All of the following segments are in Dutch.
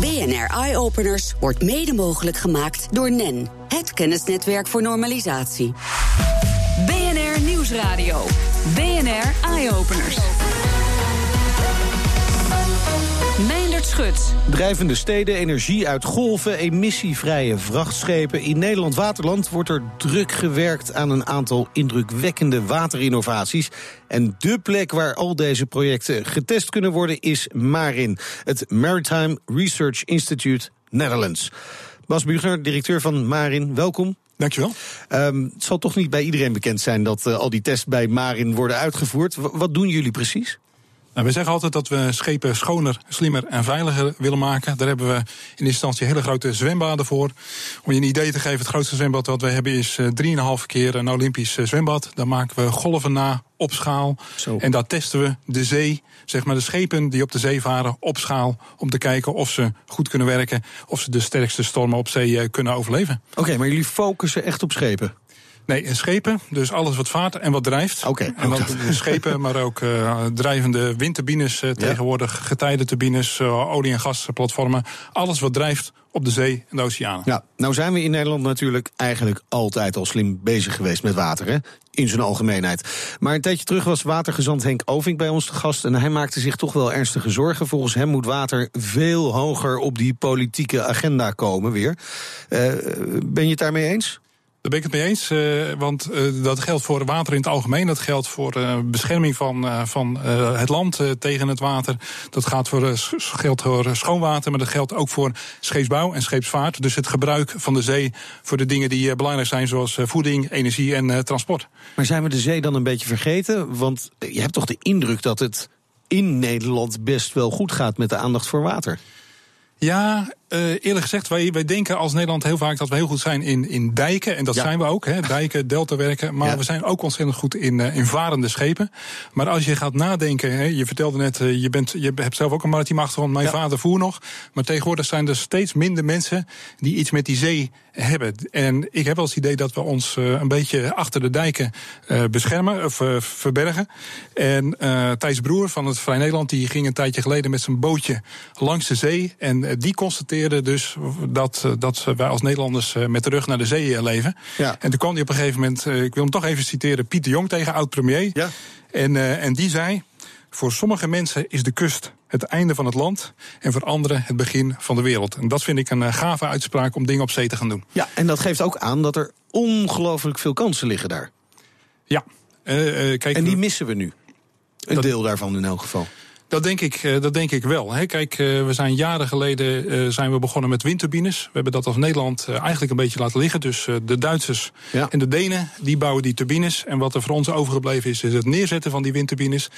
BNR Eye Openers wordt mede mogelijk gemaakt door NEN, het kennisnetwerk voor normalisatie. BNR Nieuwsradio. BNR Eye Openers. Drijvende steden, energie uit golven, emissievrije vrachtschepen. In Nederland Waterland wordt er druk gewerkt aan een aantal indrukwekkende waterinnovaties. En de plek waar al deze projecten getest kunnen worden is Marin, het Maritime Research Institute Netherlands. Bas Bugner, directeur van Marin, welkom. Dankjewel. Um, het zal toch niet bij iedereen bekend zijn dat uh, al die tests bij Marin worden uitgevoerd. W wat doen jullie precies? Nou, we zeggen altijd dat we schepen schoner, slimmer en veiliger willen maken. Daar hebben we in eerste instantie hele grote zwembaden voor. Om je een idee te geven, het grootste zwembad wat we hebben is 3,5 keer een Olympisch zwembad. Daar maken we golven na op schaal. Zo. En daar testen we de zee, zeg maar de schepen die op de zee varen, op schaal. Om te kijken of ze goed kunnen werken. Of ze de sterkste stormen op zee kunnen overleven. Oké, okay, maar jullie focussen echt op schepen? Nee, schepen. Dus alles wat vaart en wat drijft. Oké. Okay, en schepen, maar ook uh, drijvende windturbines uh, ja. tegenwoordig, getijdenturbines, uh, olie- en gasplatformen. Alles wat drijft op de zee en de oceanen. Ja, nou zijn we in Nederland natuurlijk eigenlijk altijd al slim bezig geweest met water, hè? in zijn algemeenheid. Maar een tijdje terug was watergezant Henk Oving bij ons te gast... en hij maakte zich toch wel ernstige zorgen. Volgens hem moet water veel hoger op die politieke agenda komen weer. ben je het daarmee eens? Daar ben ik het mee eens, uh, want uh, dat geldt voor water in het algemeen. Dat geldt voor uh, bescherming van, van het land tegen het water. Dat gaat voor, geldt voor schoonwater, maar dat geldt ook voor scheepsbouw en scheepsvaart. Dus het gebruik van de zee voor de dingen die belangrijk zijn, zoals voeding, energie en transport. Maar zijn we de zee dan een beetje vergeten? Want je hebt toch de indruk dat het in Nederland best wel goed gaat met de aandacht voor water? Ja, uh, eerlijk gezegd, wij, wij denken als Nederland heel vaak dat we heel goed zijn in, in dijken. En dat ja. zijn we ook, hè, dijken, deltawerken. Maar ja. we zijn ook ontzettend goed in, uh, in varende schepen. Maar als je gaat nadenken, hè, je vertelde net, uh, je, bent, je hebt zelf ook een maritiem achtergrond. Mijn ja. vader voer nog. Maar tegenwoordig zijn er steeds minder mensen die iets met die zee hebben. En ik heb wel eens het idee dat we ons een beetje achter de dijken beschermen of verbergen. En Thijs Broer van het Vrij Nederland, die ging een tijdje geleden met zijn bootje langs de zee. En die constateerde dus dat, dat wij als Nederlanders met de rug naar de zee leven. Ja. En toen kwam hij op een gegeven moment, ik wil hem toch even citeren, Pieter Jong tegen oud-premier. Ja. En, en die zei, voor sommige mensen is de kust het einde van het land en voor anderen het begin van de wereld. En dat vind ik een gave uitspraak om dingen op zee te gaan doen. Ja, en dat geeft ook aan dat er ongelooflijk veel kansen liggen daar. Ja. Uh, uh, kijk, en die missen we nu. Een dat, deel daarvan in elk geval. Dat denk ik, dat denk ik wel. Kijk, we zijn jaren geleden zijn we begonnen met windturbines. We hebben dat als Nederland eigenlijk een beetje laten liggen. Dus de Duitsers ja. en de Denen, die bouwen die turbines. En wat er voor ons overgebleven is, is het neerzetten van die windturbines.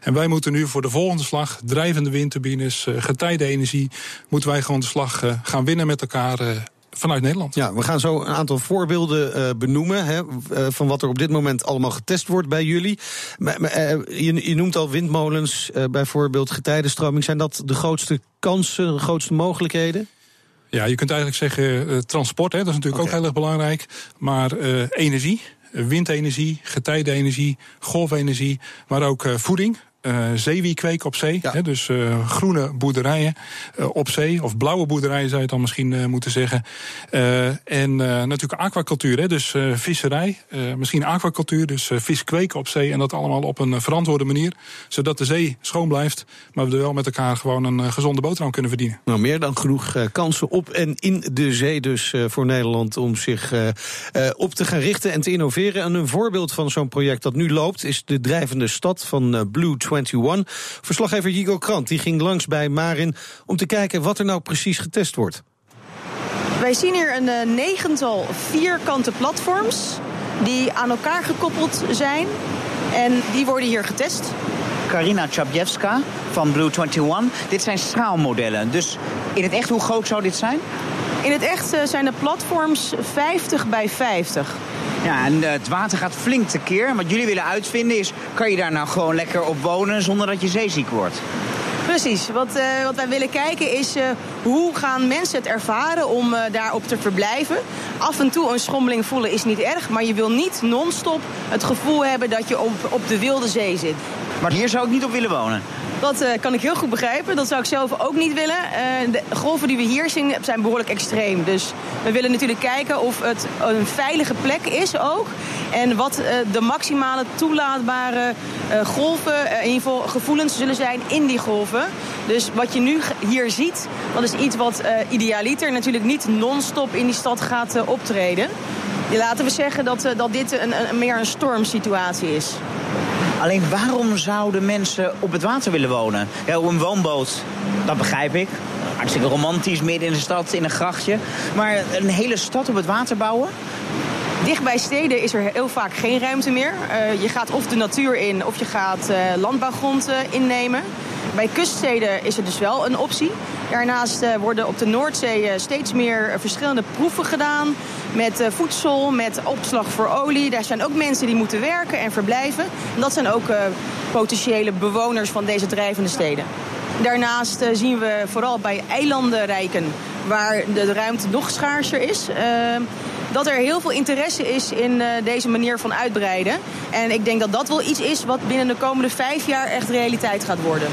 En wij moeten nu voor de volgende slag, drijvende windturbines, getijdenenergie, moeten wij gewoon de slag gaan winnen met elkaar vanuit Nederland. Ja, we gaan zo een aantal voorbeelden uh, benoemen hè, uh, van wat er op dit moment allemaal getest wordt bij jullie. Maar, maar, uh, je, je, noemt al windmolens, bijvoorbeeld getijdenstroming. Zijn dat de grootste kansen, de grootste mogelijkheden? Ja, je kunt eigenlijk zeggen transport, hè, dat is natuurlijk okay. ook heel erg belangrijk. Maar energie, windenergie, getijdenenergie, golfenergie, maar ook voeding. Uh, zeewiekweek op zee. Ja. Hè, dus uh, groene boerderijen uh, op zee. Of blauwe boerderijen zou je het dan misschien moeten zeggen. en natuurlijk aquacultuur. Hè, dus visserij. misschien aquacultuur. Dus vis kweken op zee. En dat allemaal op een verantwoorde manier. Zodat de zee schoon blijft. Maar we er wel met elkaar gewoon een gezonde boterham kunnen verdienen. Nou, meer dan genoeg kansen op en in de zee. Dus voor Nederland om zich op te gaan richten en te innoveren. En een voorbeeld van zo'n project dat nu loopt... is de drijvende stad van Blue 21. Verslaggever Jigo Krant die ging langs bij Marin om te kijken wat er nou precies getest wordt. Wij zien hier een uh, negental vierkante platforms die aan elkaar gekoppeld zijn. En die worden hier getest. Karina Chabjewska van Blue 21. Dit zijn schaalmodellen. Dus in het echt, hoe groot zou dit zijn? In het echt uh, zijn de platforms 50 bij 50. Ja, en het water gaat flink tekeer. Wat jullie willen uitvinden is, kan je daar nou gewoon lekker op wonen zonder dat je zeeziek wordt? Precies. Wat, uh, wat wij willen kijken is uh, hoe gaan mensen het ervaren om uh, daarop te verblijven. Af en toe een schommeling voelen is niet erg, maar je wil niet non-stop het gevoel hebben dat je op, op de wilde zee zit. Maar hier zou ik niet op willen wonen? Dat eh, kan ik heel goed begrijpen. Dat zou ik zelf ook niet willen. Uh, de golven die we hier zien zijn behoorlijk extreem. Dus we willen natuurlijk kijken of het een veilige plek is ook. En wat uh, de maximale toelaatbare golven, in ieder geval gevoelens zullen zijn in die golven. Dus wat je nu hier ziet, dat is iets wat idealiter natuurlijk niet non-stop in die stad gaat optreden. Laten we zeggen dat, dat dit een, meer een stormsituatie is. Alleen waarom zouden mensen op het water willen wonen? Ja, een woonboot, dat begrijp ik. Hartstikke romantisch, midden in de stad, in een grachtje. Maar een hele stad op het water bouwen? Dicht bij steden is er heel vaak geen ruimte meer. Uh, je gaat of de natuur in of je gaat uh, landbouwgrond uh, innemen. Bij kuststeden is er dus wel een optie. Daarnaast uh, worden op de Noordzee uh, steeds meer verschillende proeven gedaan. Met voedsel, met opslag voor olie. Daar zijn ook mensen die moeten werken en verblijven. En dat zijn ook potentiële bewoners van deze drijvende steden. Daarnaast zien we vooral bij eilandenrijken, waar de ruimte nog schaarser is dat er heel veel interesse is in deze manier van uitbreiden. En ik denk dat dat wel iets is wat binnen de komende vijf jaar echt realiteit gaat worden.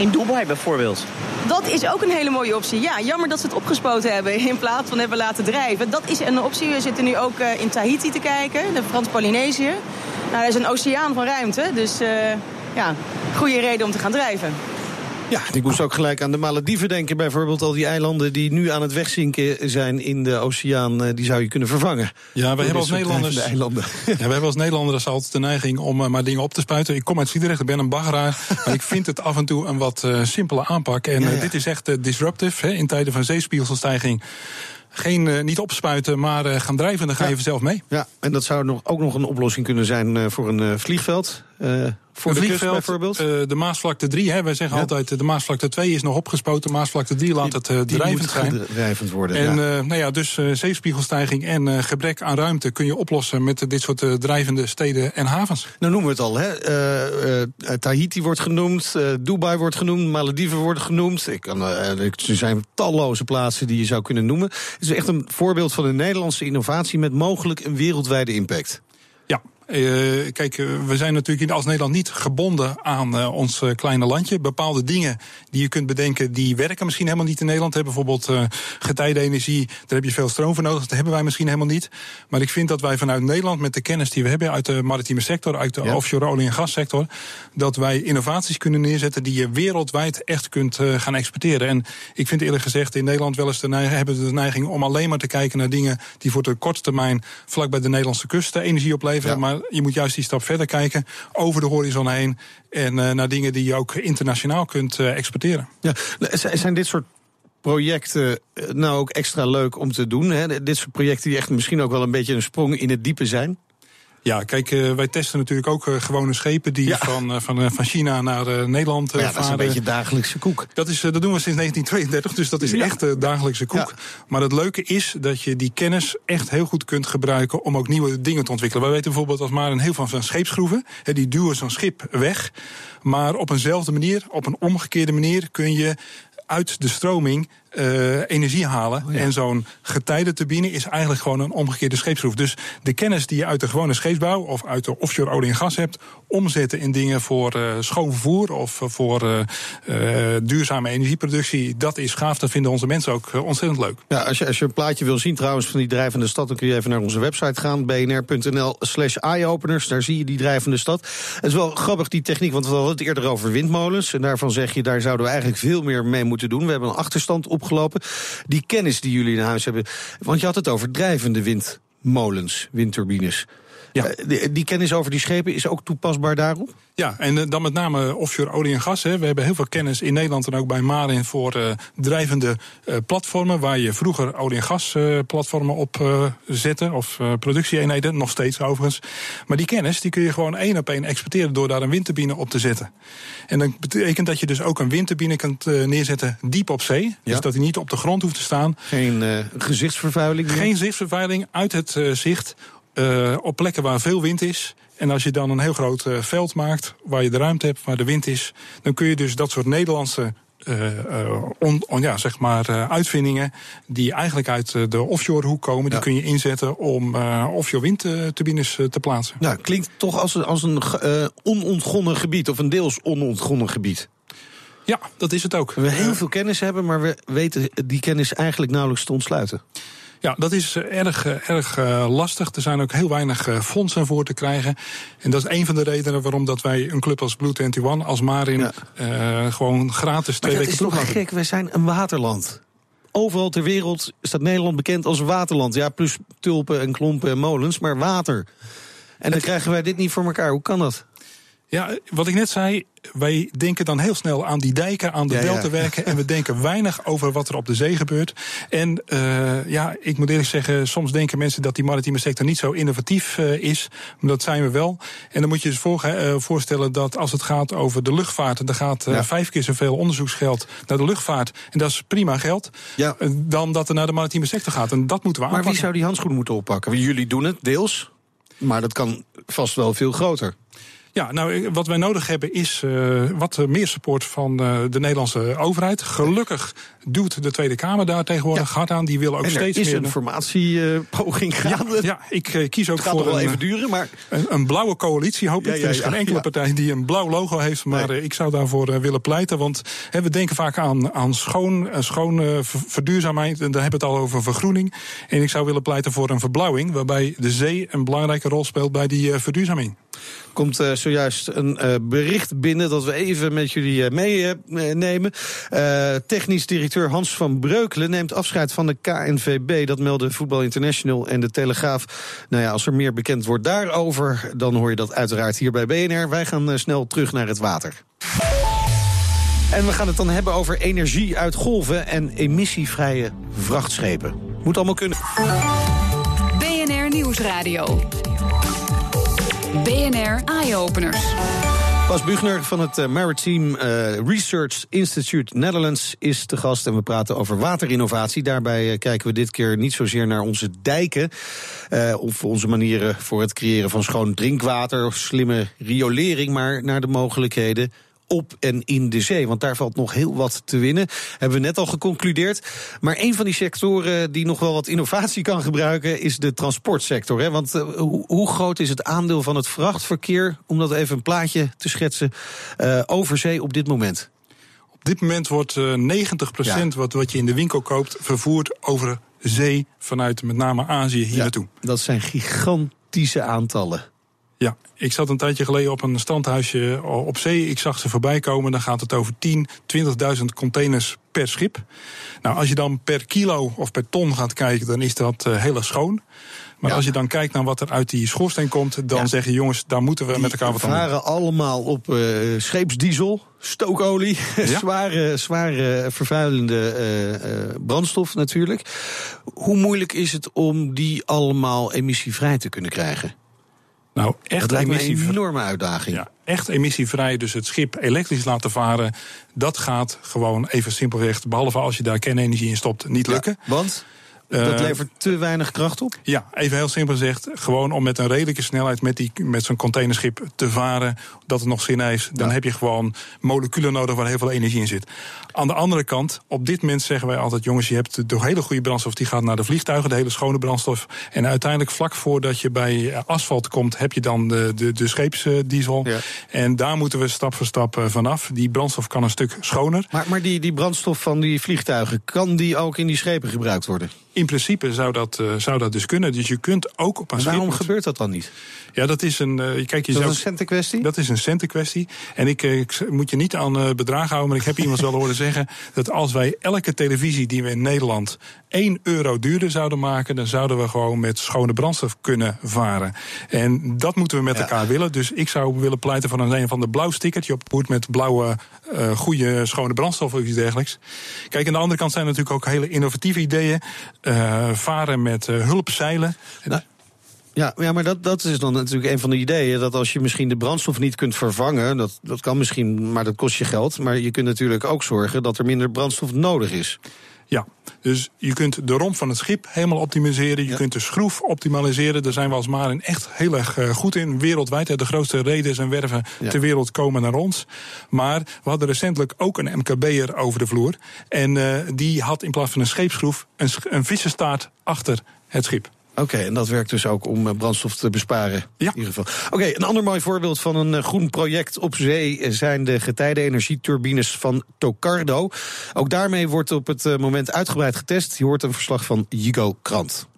In Dubai bijvoorbeeld? Dat is ook een hele mooie optie. Ja, jammer dat ze het opgespoten hebben in plaats van hebben laten drijven. Dat is een optie. We zitten nu ook uh, in Tahiti te kijken, de Frans-Polynesië. Nou, dat is een oceaan van ruimte, dus uh, ja, goede reden om te gaan drijven. Ja, ik moest ook gelijk aan de Malediven denken. Bijvoorbeeld al die eilanden die nu aan het wegzinken zijn in de oceaan. Eh, die zou je kunnen vervangen. Ja, wij hebben als Nederlanders. Eilanden. Ja, wij hebben als Nederlanders altijd de neiging om uh, maar dingen op te spuiten. Ik kom uit Sliedrecht, ik ben een baggeraar. maar ik vind het af en toe een wat uh, simpele aanpak. En ja, ja. dit is echt disruptive. Hè, in tijden van zeespiegelstijging geen, uh, niet opspuiten, maar uh, gaan drijven. Dan ga je vanzelf mee. Ja, en dat zou nog, ook nog een oplossing kunnen zijn uh, voor een vliegveld. Voor de vliegveld, bijvoorbeeld? Uh, de Maasvlakte 3, hè, wij zeggen ja. altijd... de Maasvlakte 2 is nog opgespoten. Maasvlakte 3 laat het uh, drijvend zijn. drijvend worden, En ja. Uh, nou ja, dus zeespiegelstijging en gebrek aan ruimte... kun je oplossen met dit soort drijvende steden en havens. Nou noemen we het al, hè. Tahiti wordt genoemd, Dubai wordt genoemd... Malediven wordt genoemd. Ik kan, er zijn talloze plaatsen die je zou kunnen noemen. Het is echt een voorbeeld van een Nederlandse innovatie... met mogelijk een wereldwijde impact. Uh, kijk, we zijn natuurlijk als Nederland niet gebonden aan uh, ons uh, kleine landje. Bepaalde dingen die je kunt bedenken, die werken misschien helemaal niet in Nederland. Hè. Bijvoorbeeld getijdenenergie, daar heb je veel stroom voor nodig. Dat hebben wij misschien helemaal niet. Maar ik vind dat wij vanuit Nederland, met de kennis die we hebben uit de maritieme sector, uit de ja. offshore olie- en gassector, dat wij innovaties kunnen neerzetten die je wereldwijd echt kunt gaan exporteren. En ik vind eerlijk gezegd in Nederland wel eens de neiging, hebben we de neiging om alleen maar te kijken naar dingen die voor de korte termijn vlak bij de Nederlandse kust energie opleveren. Ja. Maar je moet juist die stap verder kijken, over de horizon heen. En uh, naar dingen die je ook internationaal kunt uh, exporteren. Ja, zijn dit soort projecten nou ook extra leuk om te doen? Hè? Dit soort projecten die echt misschien ook wel een beetje een sprong in het diepe zijn? Ja, kijk, uh, wij testen natuurlijk ook uh, gewone schepen die ja. van, uh, van, van China naar Nederland ja, varen. Dat is een beetje dagelijkse koek. Dat, is, dat doen we sinds 1932, dus dat is ja. echt dagelijkse koek. Maar het leuke is dat je die kennis echt heel goed kunt gebruiken om ook nieuwe dingen te ontwikkelen. Wij weten bijvoorbeeld als maar een heel van, van scheepsschroeven, hè, die duwen zo'n schip weg. Maar op eenzelfde manier, op een omgekeerde manier, kun je uit de stroming uh, energie halen. Oh ja. En zo'n getijdenturbine is eigenlijk gewoon een omgekeerde scheepsschroef. Dus de kennis die je uit de gewone scheepsbouw of uit de offshore olie en gas hebt, omzetten in dingen voor uh, schoon vervoer of voor uh, duurzame energieproductie, dat is gaaf. Dat vinden onze mensen ook ontzettend leuk. Ja, als je, als je een plaatje wil zien trouwens van die drijvende stad, dan kun je even naar onze website gaan, bnr.nl/slash eyeopeners. Daar zie je die drijvende stad. Het is wel grappig die techniek, want we hadden het eerder over windmolens. En daarvan zeg je, daar zouden we eigenlijk veel meer mee moeten doen. We hebben een achterstand op Die kennis die jullie in huis hebben. Want je had het over drijvende windmolens, windturbines. Ja. Die, die, kennis over die schepen is ook toepasbaar daarop? Ja, en dan met name offshore olie en gas. Hè. We hebben heel veel kennis in Nederland en ook bij Marin voor uh, drijvende uh, platformen. Waar je vroeger olie- en gasplatformen op zette. Of productieeenheden, nog steeds overigens. Maar die kennis die kun je gewoon één op één exporteren door daar een windturbine op te zetten. En dat betekent dat je dus ook een windturbine kunt neerzetten diep op zee. Ja. Dus dat hij niet op de grond hoeft te staan. Geen gezichtsvervuiling? Meer? Geen gezichtsvervuiling, uit het zicht. Uh, op plekken waar veel wind is. En als je dan een heel groot uh, veld maakt, waar je de ruimte hebt, waar de wind is, dan kun je dus dat soort Nederlandse uh, on, on, ja, zeg maar, uitvindingen die eigenlijk uit de offshore hoek komen, ja. die kun je inzetten om offshore windturbines te plaatsen. Ja, klinkt toch als als een onontgonnen gebied of een deels onontgonnen gebied. Ja, dat is het ook. We heel veel kennis hebben, maar we weten die kennis eigenlijk nauwelijks te ontsluiten. Ja, dat is eh, erg, eh, erg uh, lastig. Er zijn ook heel weinig fondsen voor te krijgen. En dat is een van de redenen waarom dat wij een club als Blue 21, als Marin, ja. uh, gewoon gratis twee maar weken dat is toch gek, wij zijn een waterland. Overal ter wereld staat Nederland bekend als waterland. Ja, plus tulpen en klompen en molens, maar water. En dan krijgen wij dit niet voor elkaar. Hoe kan dat? Ja, wat ik net zei, wij denken dan heel snel aan die dijken, aan de ja, deltawerken. Ja. En we denken weinig over wat er op de zee gebeurt. En uh, ja, ik moet eerlijk zeggen, soms denken mensen dat die maritieme sector niet zo innovatief uh, is. Maar dat zijn we wel. En dan moet je je dus voor, uh, voorstellen dat als het gaat over de luchtvaart, er gaat ja. vijf keer zoveel onderzoeksgeld naar de luchtvaart. En dat is prima geld. Dan dat er naar de maritieme sector gaat. En dat moeten we maar aanpakken. Maar wie zou die handschoen moeten oppakken? Jullie doen het, deels. Maar dat kan vast wel veel groter. Ja, nou, wat wij nodig hebben is uh, wat meer support van uh, de Nederlandse overheid. Gelukkig doet de Tweede Kamer daar tegenwoordig ja. hard aan. Die willen ook en er steeds is meer. een formatiepoging gaande. Ja, ja, ik uh, kies ook het gaat voor nog wel een, even duren, maar... een, een blauwe coalitie, hoop ik. Ja, er is geen enkele partij die een blauw logo heeft. Maar Nee. ik zou daarvoor willen pleiten. Want hè, we denken vaak aan, aan schoon, schoon ver- verduurzaamheid. En dan hebben we het al over vergroening. En ik zou willen pleiten voor een verbouwing. Waarbij de zee een belangrijke rol speelt bij die eh, verduurzaming. Komt uh, zojuist een uh, bericht binnen dat we even met jullie uh, meenemen. technisch directeur Hans van Breukelen neemt afscheid van de KNVB. Dat melden Voetbal International en de Telegraaf. Nou ja, als er meer bekend wordt daarover, dan hoor je dat uiteraard hier bij BNR. Wij gaan snel terug naar het water. En we gaan het dan hebben over energie uit golven en emissievrije vrachtschepen. Moet allemaal kunnen. BNR Nieuwsradio. BNR Eye-Openers. Bas Bugner van het Maritime uh, Research Institute Netherlands is te gast. En we praten over waterinnovatie. Daarbij uh, kijken we dit keer niet zozeer naar onze dijken. Uh, of onze manieren voor het creëren van schoon drinkwater of slimme riolering. Maar naar de mogelijkheden op en in de zee. Want daar valt nog heel wat te winnen. Hebben we net al geconcludeerd. Maar een van die sectoren die nog wel wat innovatie kan gebruiken... is de transportsector. Hè? Want uh, hoe, hoe, groot is het aandeel van het vrachtverkeer... om dat even een plaatje te schetsen, uh, over zee op dit moment? Op dit moment wordt uh, 90% ja. wat, wat je in de winkel koopt... vervoerd over zee vanuit met name Azië hier ja, naartoe. Dat zijn gigantische aantallen. Ja, ik zat een tijdje geleden op een strandhuisje op zee. Ik zag ze voorbij komen. Dan gaat het over 10, 20.000 containers per schip. Nou, als je dan per kilo of per ton gaat kijken, dan is dat uh, heel erg schoon. Maar ja. als je dan kijkt naar wat er uit die schoorsteen komt, dan ja. zeggen jongens, daar moeten we die met elkaar wat aan doen. varen allemaal op uh, scheepsdiesel, stookolie, ja. zware, zware vervuilende uh, brandstof natuurlijk. Hoe moeilijk is het om die allemaal emissievrij te kunnen krijgen? Nou, echt dat lijkt me een enorme uitdaging. Ja, echt emissievrij, dus het schip elektrisch laten varen, dat gaat gewoon even simpelweg, behalve als je daar kernenergie in stopt, niet lukken. Ja, want? Dat levert te weinig kracht op? Ja, even heel simpel gezegd. Gewoon om met een redelijke snelheid met, die, met zo'n containerschip te varen. Dat het nog zin heeft. Dan ja. heb je gewoon moleculen nodig waar heel veel energie in zit. Aan de andere kant, op dit moment zeggen wij altijd: jongens, je hebt de hele goede brandstof die gaat naar de vliegtuigen, de hele schone brandstof. En uiteindelijk, vlak voordat je bij asfalt komt, heb je dan de, de, de scheepsdiesel. Ja. En daar moeten we stap voor stap vanaf. Die brandstof kan een stuk schoner. Maar, maar die, die brandstof van die vliegtuigen, kan die ook in die schepen gebruikt worden? In principe zou dat, uh, zou dat dus kunnen. Dus je kunt ook op een maar waarom schip... gebeurt dat dan niet? Ja, dat is een. Uh, kijk, je dat is een centenkwestie? Dat is een centenkwestie. En ik, ik, moet je niet aan uh, bedragen houden, maar ik heb iemand wel horen zeggen dat als wij elke televisie die we in Nederland 1 euro duurder zouden maken, dan zouden we gewoon met schone brandstof kunnen varen. En dat moeten we met ja. elkaar willen. Dus ik zou willen pleiten voor een, van de blauw stickertje op boert met blauwe, uh, goede, schone brandstof of iets dergelijks. Kijk, aan de andere kant zijn er natuurlijk ook hele innovatieve ideeën. Uh, varen met uh, hulpzeilen. Nou. Ja, ja, maar dat, dat is dan natuurlijk een van de ideeën. Dat als je misschien de brandstof niet kunt vervangen. Dat, dat kan misschien, maar dat kost je geld. Maar je kunt natuurlijk ook zorgen dat er minder brandstof nodig is. Ja, dus je kunt de romp van het schip helemaal optimaliseren. Je ja. kunt de schroef optimaliseren. Daar zijn we als Marin echt heel erg uh, goed in. Wereldwijd, de grootste reders en werven ja. ter wereld komen naar ons. Maar we hadden recentelijk ook een MKB'er over de vloer. En uh, die had in plaats van een scheepsschroef een, een vissenstaart achter het schip. Oké, en dat werkt dus ook om eh, brandstof te besparen. Ja. In ieder geval. Oké, een ander mooi voorbeeld van een eh, groen project op zee zijn de getijdenenergieturbines van Tocardo. Ook daarmee wordt op het eh, moment uitgebreid getest. Je hoort een verslag van Jigo Krant.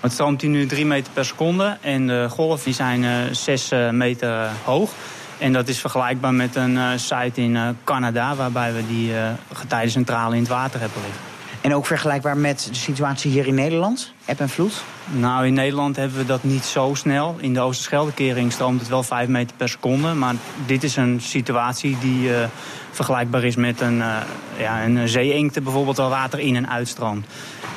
Het stroomt hier nu 3 meter per seconde en de golven die zijn uh, 6 meter hoog. En dat is vergelijkbaar met een site in Canada, waarbij we die getijdencentrale in het water hebben liggen. En ook vergelijkbaar met de situatie hier in Nederland, eb en vloed? Nou, in Nederland hebben we dat niet zo snel. In de Oosterscheldekering stroomt het wel 5 meter per seconde. Maar dit is een situatie die vergelijkbaar is met een, ja, een zeeengte, bijvoorbeeld, waar water in en uitstroomt.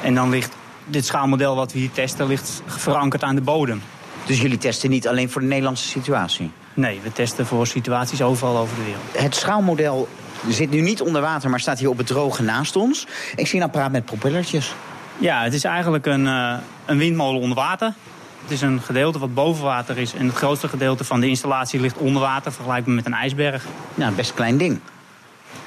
En dan ligt dit schaalmodel wat we hier testen, ligt verankerd aan de bodem. Dus jullie testen niet alleen voor de Nederlandse situatie? Nee, we testen voor situaties overal over de wereld. Het schaalmodel zit nu niet onder water, maar staat hier op het droge naast ons. Ik zie een apparaat met propellertjes. Ja, het is eigenlijk een, uh, een windmolen onder water. Het is een gedeelte wat boven water is. En het grootste gedeelte van de installatie ligt onder water, vergelijkbaar met een ijsberg. Nou, best klein ding.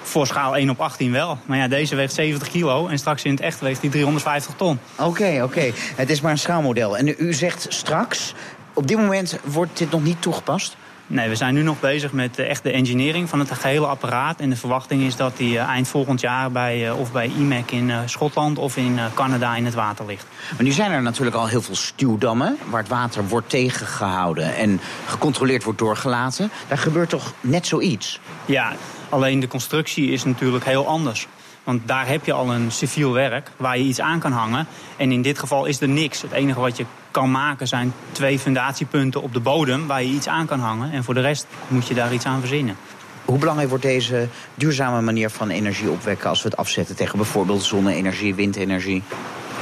Voor schaal 1 op 18 wel. Maar ja, deze weegt 70 kilo en straks in het echt weegt hij 350 ton. Oké, okay, oké. Okay. Het is maar een schaalmodel. En u zegt straks, op dit moment wordt dit nog niet toegepast? Nee, we zijn nu nog bezig met uh, echt de engineering van het gehele apparaat. En de verwachting is dat die uh, eind volgend jaar bij, uh, of bij IMEC in Schotland of in Canada in het water ligt. Maar nu zijn er natuurlijk al heel veel stuwdammen waar het water wordt tegengehouden en gecontroleerd wordt doorgelaten. Daar gebeurt toch net zoiets? Ja, alleen de constructie is natuurlijk heel anders. Want daar heb je al een civiel werk waar je iets aan kan hangen. En in dit geval is er niks. Het enige wat je kan maken zijn twee fundatiepunten op de bodem waar je iets aan kan hangen. En voor de rest moet je daar iets aan verzinnen. Hoe belangrijk wordt deze duurzame manier van energie opwekken als we het afzetten tegen bijvoorbeeld zonne-energie, windenergie?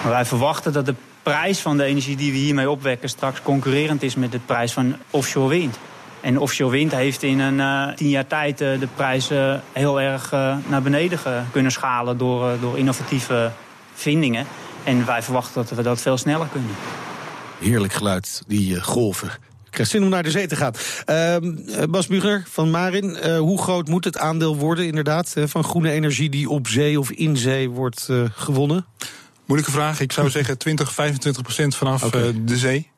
Wij verwachten dat de prijs van de energie die we hiermee opwekken straks concurrerend is met de prijs van offshore wind. En offshore wind heeft in een uh, tien jaar tijd uh, de prijzen heel erg naar beneden kunnen schalen door, door innovatieve vindingen. En wij verwachten dat we dat veel sneller kunnen. Heerlijk geluid, die golven. Ik krijg zin om naar de zee te gaan. Uh, Bas Buger van Marin, uh, hoe groot moet het aandeel worden inderdaad... Uh, van groene energie die op zee of in zee wordt uh, gewonnen? Moeilijke vraag. Ik zou zeggen 20, 25 procent vanaf okay. de zee.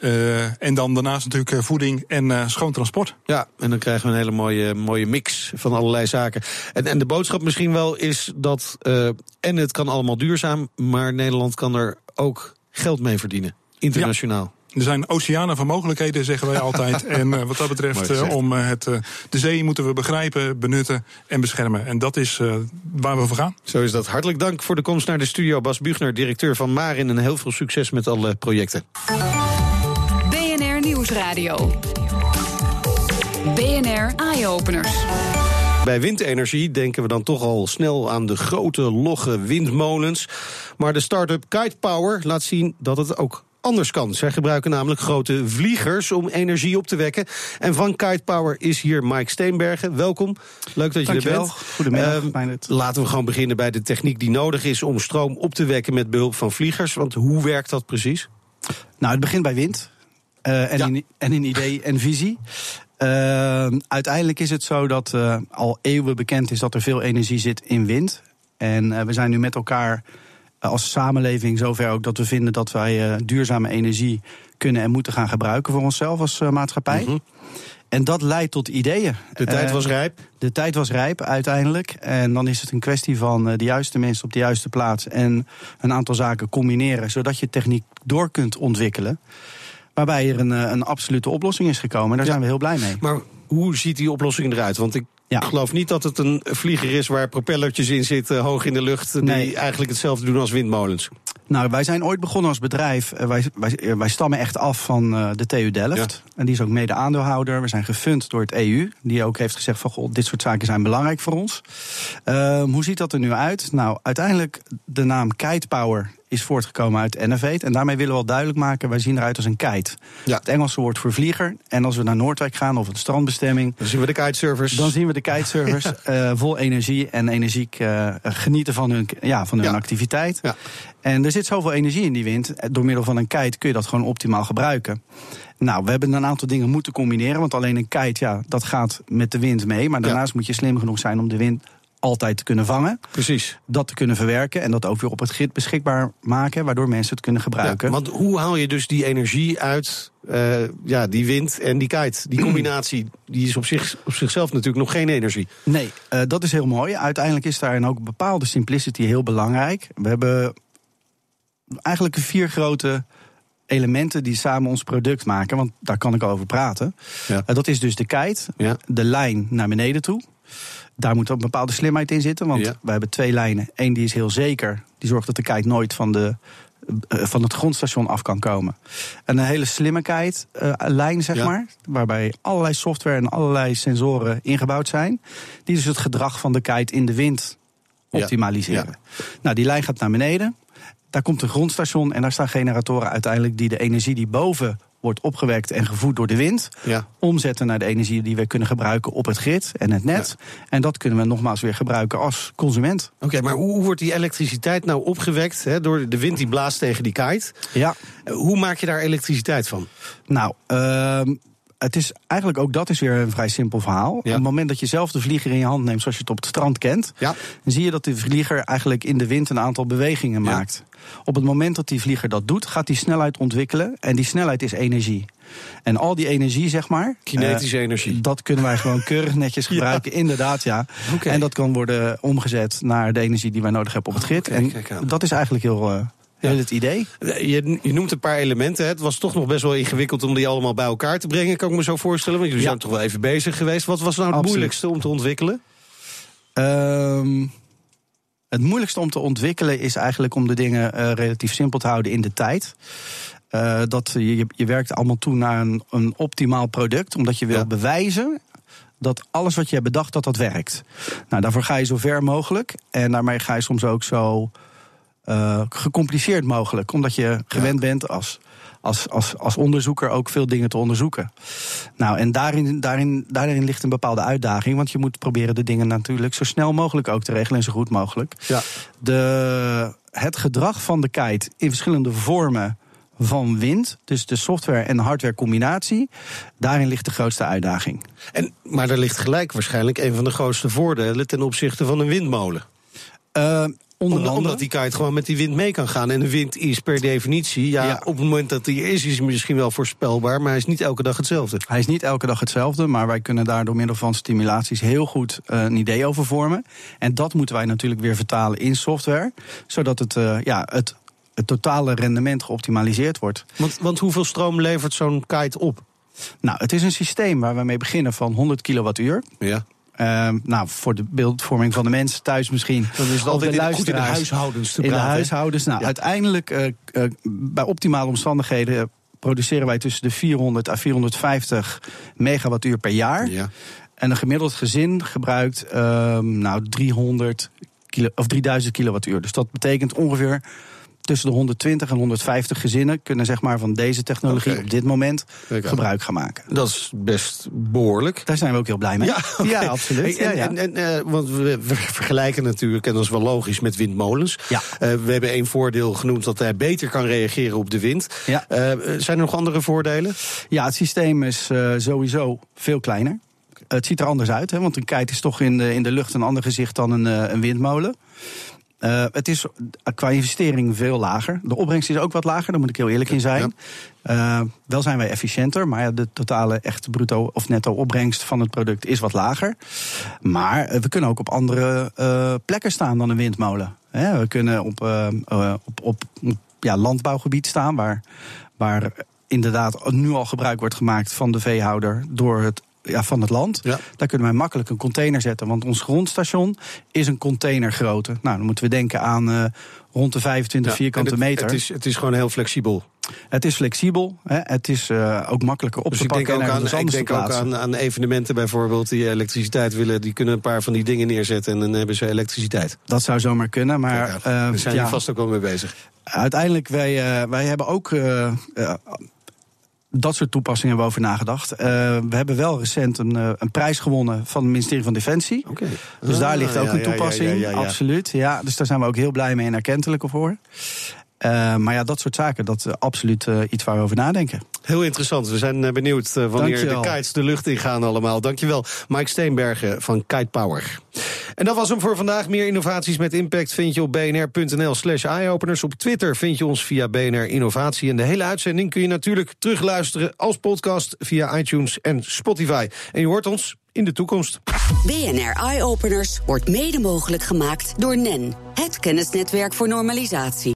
Uh, en dan daarnaast natuurlijk voeding en uh, schoon transport. Ja, en dan krijgen we een hele mooie, mooie mix van allerlei zaken. En, en de boodschap misschien wel is dat. Uh, en het kan allemaal duurzaam, maar Nederland kan er ook geld mee verdienen. Internationaal. Ja. Er zijn oceanen van mogelijkheden, zeggen wij altijd. en uh, wat dat betreft, uh, om het, de zee moeten we begrijpen, benutten en beschermen. En dat is waar we voor gaan. Zo is dat. Hartelijk dank voor de komst naar de studio. Bas Buchner, directeur van Marin. En heel veel succes met alle projecten. BNR Nieuwsradio. BNR Eye Openers. Bij windenergie denken we dan toch al snel aan de grote, logge windmolens. Maar de start-up Kite Power laat zien dat het ook anders kan. Zij gebruiken namelijk grote vliegers om energie op te wekken. En van Kite Power is hier Mike Steenbergen. Welkom. Leuk dat je Dankjewel. er bent. Goedemiddag. Uh, laten we gewoon beginnen bij de techniek die nodig is om stroom op te wekken met behulp van vliegers. Want hoe werkt dat precies? Nou, het begint bij wind. Uh, en, ja. in, en in idee en visie. Uh, uiteindelijk is het zo dat uh, al eeuwen bekend is dat er veel energie zit in wind. En uh, we zijn nu met elkaar als samenleving zover ook dat we vinden dat wij duurzame energie kunnen en moeten gaan gebruiken voor onszelf als maatschappij. Mm -hmm. En dat leidt tot ideeën. De tijd was rijp? De tijd was rijp uiteindelijk. En dan is het een kwestie van de juiste mensen op de juiste plaats en een aantal zaken combineren, zodat je techniek door kunt ontwikkelen. Waarbij er een, een absolute oplossing is gekomen. En daar ja. zijn we heel blij mee. Maar hoe ziet die oplossing eruit? Want ik ja. geloof niet dat het een vlieger is waar propellertjes in zitten, hoog in de lucht, die nee. eigenlijk hetzelfde doen als windmolens. Nou, wij zijn ooit begonnen als bedrijf. Wij, wij, wij stammen echt af van de TU Delft. Ja. En die is ook mede aandeelhouder. We zijn gefund door het EU. Die ook heeft gezegd van, goh, dit soort zaken zijn belangrijk voor ons. Uh, hoe ziet dat er nu uit? Nou, uiteindelijk de naam Kite Power is voortgekomen uit Innovate. En daarmee willen we wel duidelijk maken, wij zien eruit als een kite. Ja. Het Engelse woord voor vlieger. En als we naar Noordwijk gaan of een strandbestemming... Dan zien we de kitesurfers. Dan zien we de kitesurfers ja. uh, vol energie en energiek uh, genieten van hun, ja, van hun ja. activiteit. Ja. En er zit zoveel energie in die wind. Door middel van een kite kun je dat gewoon optimaal gebruiken. Nou, we hebben een aantal dingen moeten combineren. Want alleen een kite, ja, dat gaat met de wind mee. Maar daarnaast moet je slim genoeg zijn om de wind altijd te kunnen vangen. Precies. Dat te kunnen verwerken en dat ook weer op het grid beschikbaar maken, waardoor mensen het kunnen gebruiken. Ja, want hoe haal je dus die energie uit uh, ja, die wind en die kite? Die combinatie die is op, zich, op zichzelf natuurlijk nog geen energie. Nee, uh, dat is heel mooi. Uiteindelijk is daarin ook bepaalde simplicity heel belangrijk. We hebben eigenlijk vier grote elementen die samen ons product maken. Want daar kan ik over praten. Ja. Uh, dat is dus de kite, ja. de lijn naar beneden toe. Daar moet ook een bepaalde slimheid in zitten. Want we hebben twee lijnen. Eén die is heel zeker. Die zorgt dat de kite nooit van, de, uh, van het grondstation af kan komen. En een hele slimme kite uh, lijn, zeg maar. Waarbij allerlei software en allerlei sensoren ingebouwd zijn. Die dus het gedrag van de kite in de wind optimaliseren. Nou, die lijn gaat naar beneden. Daar komt een grondstation en daar staan generatoren uiteindelijk die de energie die boven wordt opgewekt en gevoed door de wind, ja. omzetten naar de energie die we kunnen gebruiken op het grid en het net. Ja. En dat kunnen we nogmaals weer gebruiken als consument. Oké, okay, maar hoe wordt die elektriciteit nou opgewekt hè, door de wind die blaast tegen die kite? Ja. Hoe maak je daar elektriciteit van? Nou, uh, het is eigenlijk ook dat is weer een vrij simpel verhaal. Ja. Op het moment dat je zelf de vlieger in je hand neemt, zoals je het op het strand kent, ja. dan zie je dat de vlieger eigenlijk in de wind een aantal bewegingen ja. maakt. Op het moment dat die vlieger dat doet, gaat die snelheid ontwikkelen. En die snelheid is energie. En al die energie, zeg maar. Kinetische uh, energie. Dat kunnen wij gewoon keurig netjes gebruiken, inderdaad, ja. Okay. En dat kan worden omgezet naar de energie die wij nodig hebben op het grid. Okay, en dat is eigenlijk heel. Uh, ja. het idee. Je, je, noemt een paar elementen. Het was toch nog best wel ingewikkeld om die allemaal bij elkaar te brengen, kan ik me zo voorstellen. Want jullie ja. zijn toch wel even bezig geweest. Wat was nou het Absoluut. moeilijkste om te ontwikkelen? Um, het moeilijkste om te ontwikkelen is eigenlijk om de dingen uh, relatief simpel te houden in de tijd. Uh, dat je, je werkt allemaal toe naar een, een optimaal product, omdat je wil ja. bewijzen dat alles wat je hebt bedacht, dat dat werkt. Nou, daarvoor ga je zo ver mogelijk. En daarmee ga je soms ook zo uh, gecompliceerd mogelijk. Omdat je gewend ja. bent als, als, als, als onderzoeker ook veel dingen te onderzoeken. Nou, en daarin, daarin, daarin ligt een bepaalde uitdaging. Want je moet proberen de dingen natuurlijk zo snel mogelijk ook te regelen en zo goed mogelijk. Ja. De, het gedrag van de kite in verschillende vormen van wind, dus de software en hardware combinatie, daarin ligt de grootste uitdaging. En, maar er ligt gelijk waarschijnlijk een van de grootste voordelen ten opzichte van een windmolen. Uh, Onder Om, omdat die kite gewoon met die wind mee kan gaan. En de wind is per definitie, ja, ja, op het moment dat hij er is, is hij misschien wel voorspelbaar, maar hij is niet elke dag hetzelfde. Hij is niet elke dag hetzelfde, maar wij kunnen daar door middel van stimulaties heel goed uh, een idee over vormen. En dat moeten wij natuurlijk weer vertalen in software, zodat het, uh, ja, het, het totale rendement geoptimaliseerd wordt. Want, want hoeveel stroom levert zo'n kite op? Nou, het is een systeem waar we mee beginnen van 100 kilowattuur. Ja. Uh, nou, voor de beeldvorming van de mensen thuis misschien. Dan is het altijd de goed in de huishoudens te In praten. de huishoudens. Nou, ja. uiteindelijk, uh, uh, bij optimale omstandigheden... produceren wij tussen de 400 à 450 megawattuur per jaar. Ja. En een gemiddeld gezin gebruikt nou, 300 kilo, of 3000 kilowattuur. Dus dat betekent ongeveer tussen de 120 en 150 gezinnen kunnen zeg maar van deze technologie okay. op dit moment gebruik gaan maken. Dat is best behoorlijk. Daar zijn we ook heel blij mee. Ja, okay. ja absoluut. En, ja, en, en, uh, want we, vergelijken natuurlijk, en dat is wel logisch, met windmolens. Ja. Uh, we hebben één voordeel genoemd dat hij beter kan reageren op de wind. Ja. Uh, zijn er nog andere voordelen? Ja, het systeem is sowieso veel kleiner. Het ziet er anders uit, hè, want een kite is toch in de, in de lucht een ander gezicht dan een, een windmolen. Uh, het is qua investering veel lager. De opbrengst is ook wat lager, daar moet ik heel eerlijk in zijn. Ja. Uh, wel zijn wij efficiënter, maar de totale echte bruto of netto opbrengst van het product is wat lager. Maar uh, we kunnen ook op andere plekken staan dan een windmolen. Hè, we kunnen op, op, op, op ja, landbouwgebied staan, waar, waar inderdaad nu al gebruik wordt gemaakt van de veehouder door het ja, van het land. Ja. Daar kunnen wij makkelijk een container zetten. Want ons grondstation is een containergrootte. Nou, dan moeten we denken aan uh, rond de 25 ja, vierkante het, meter. Het is, het is gewoon heel flexibel. Het is flexibel. Hè. Het is uh, ook makkelijker op dus te pakken. Ik denk ook, aan, ik denk ook aan, aan, evenementen bijvoorbeeld die elektriciteit willen. Die kunnen een paar van die dingen neerzetten en dan hebben ze elektriciteit. Dat zou zomaar kunnen. Maar, ja, daar uh, zijn ja, er vast ook wel mee bezig. Uiteindelijk, wij, wij hebben ook dat soort toepassingen hebben we over nagedacht. Uh, we hebben wel recent een, uh, een, prijs gewonnen van het ministerie van Defensie. Okay. Dus ah, daar ligt ook ja, een toepassing. Ja, ja, Absoluut. Ja, dus daar zijn we ook heel blij mee en erkentelijk voor. Uh, maar ja, dat soort zaken, dat is absoluut uh, iets waar we over nadenken. Heel interessant. We zijn benieuwd uh, wanneer de kites de lucht ingaan allemaal. Dankjewel, Mike Steenbergen van Kite Power. En dat was hem voor vandaag. Meer innovaties met impact vind je op bnr.nl slash eyeopeners. Op Twitter vind je ons via BNR Innovatie. En de hele uitzending kun je natuurlijk terugluisteren als podcast via iTunes en Spotify. En je hoort ons in de toekomst. BNR Eye Openers wordt mede mogelijk gemaakt door NEN, het kennisnetwerk voor normalisatie.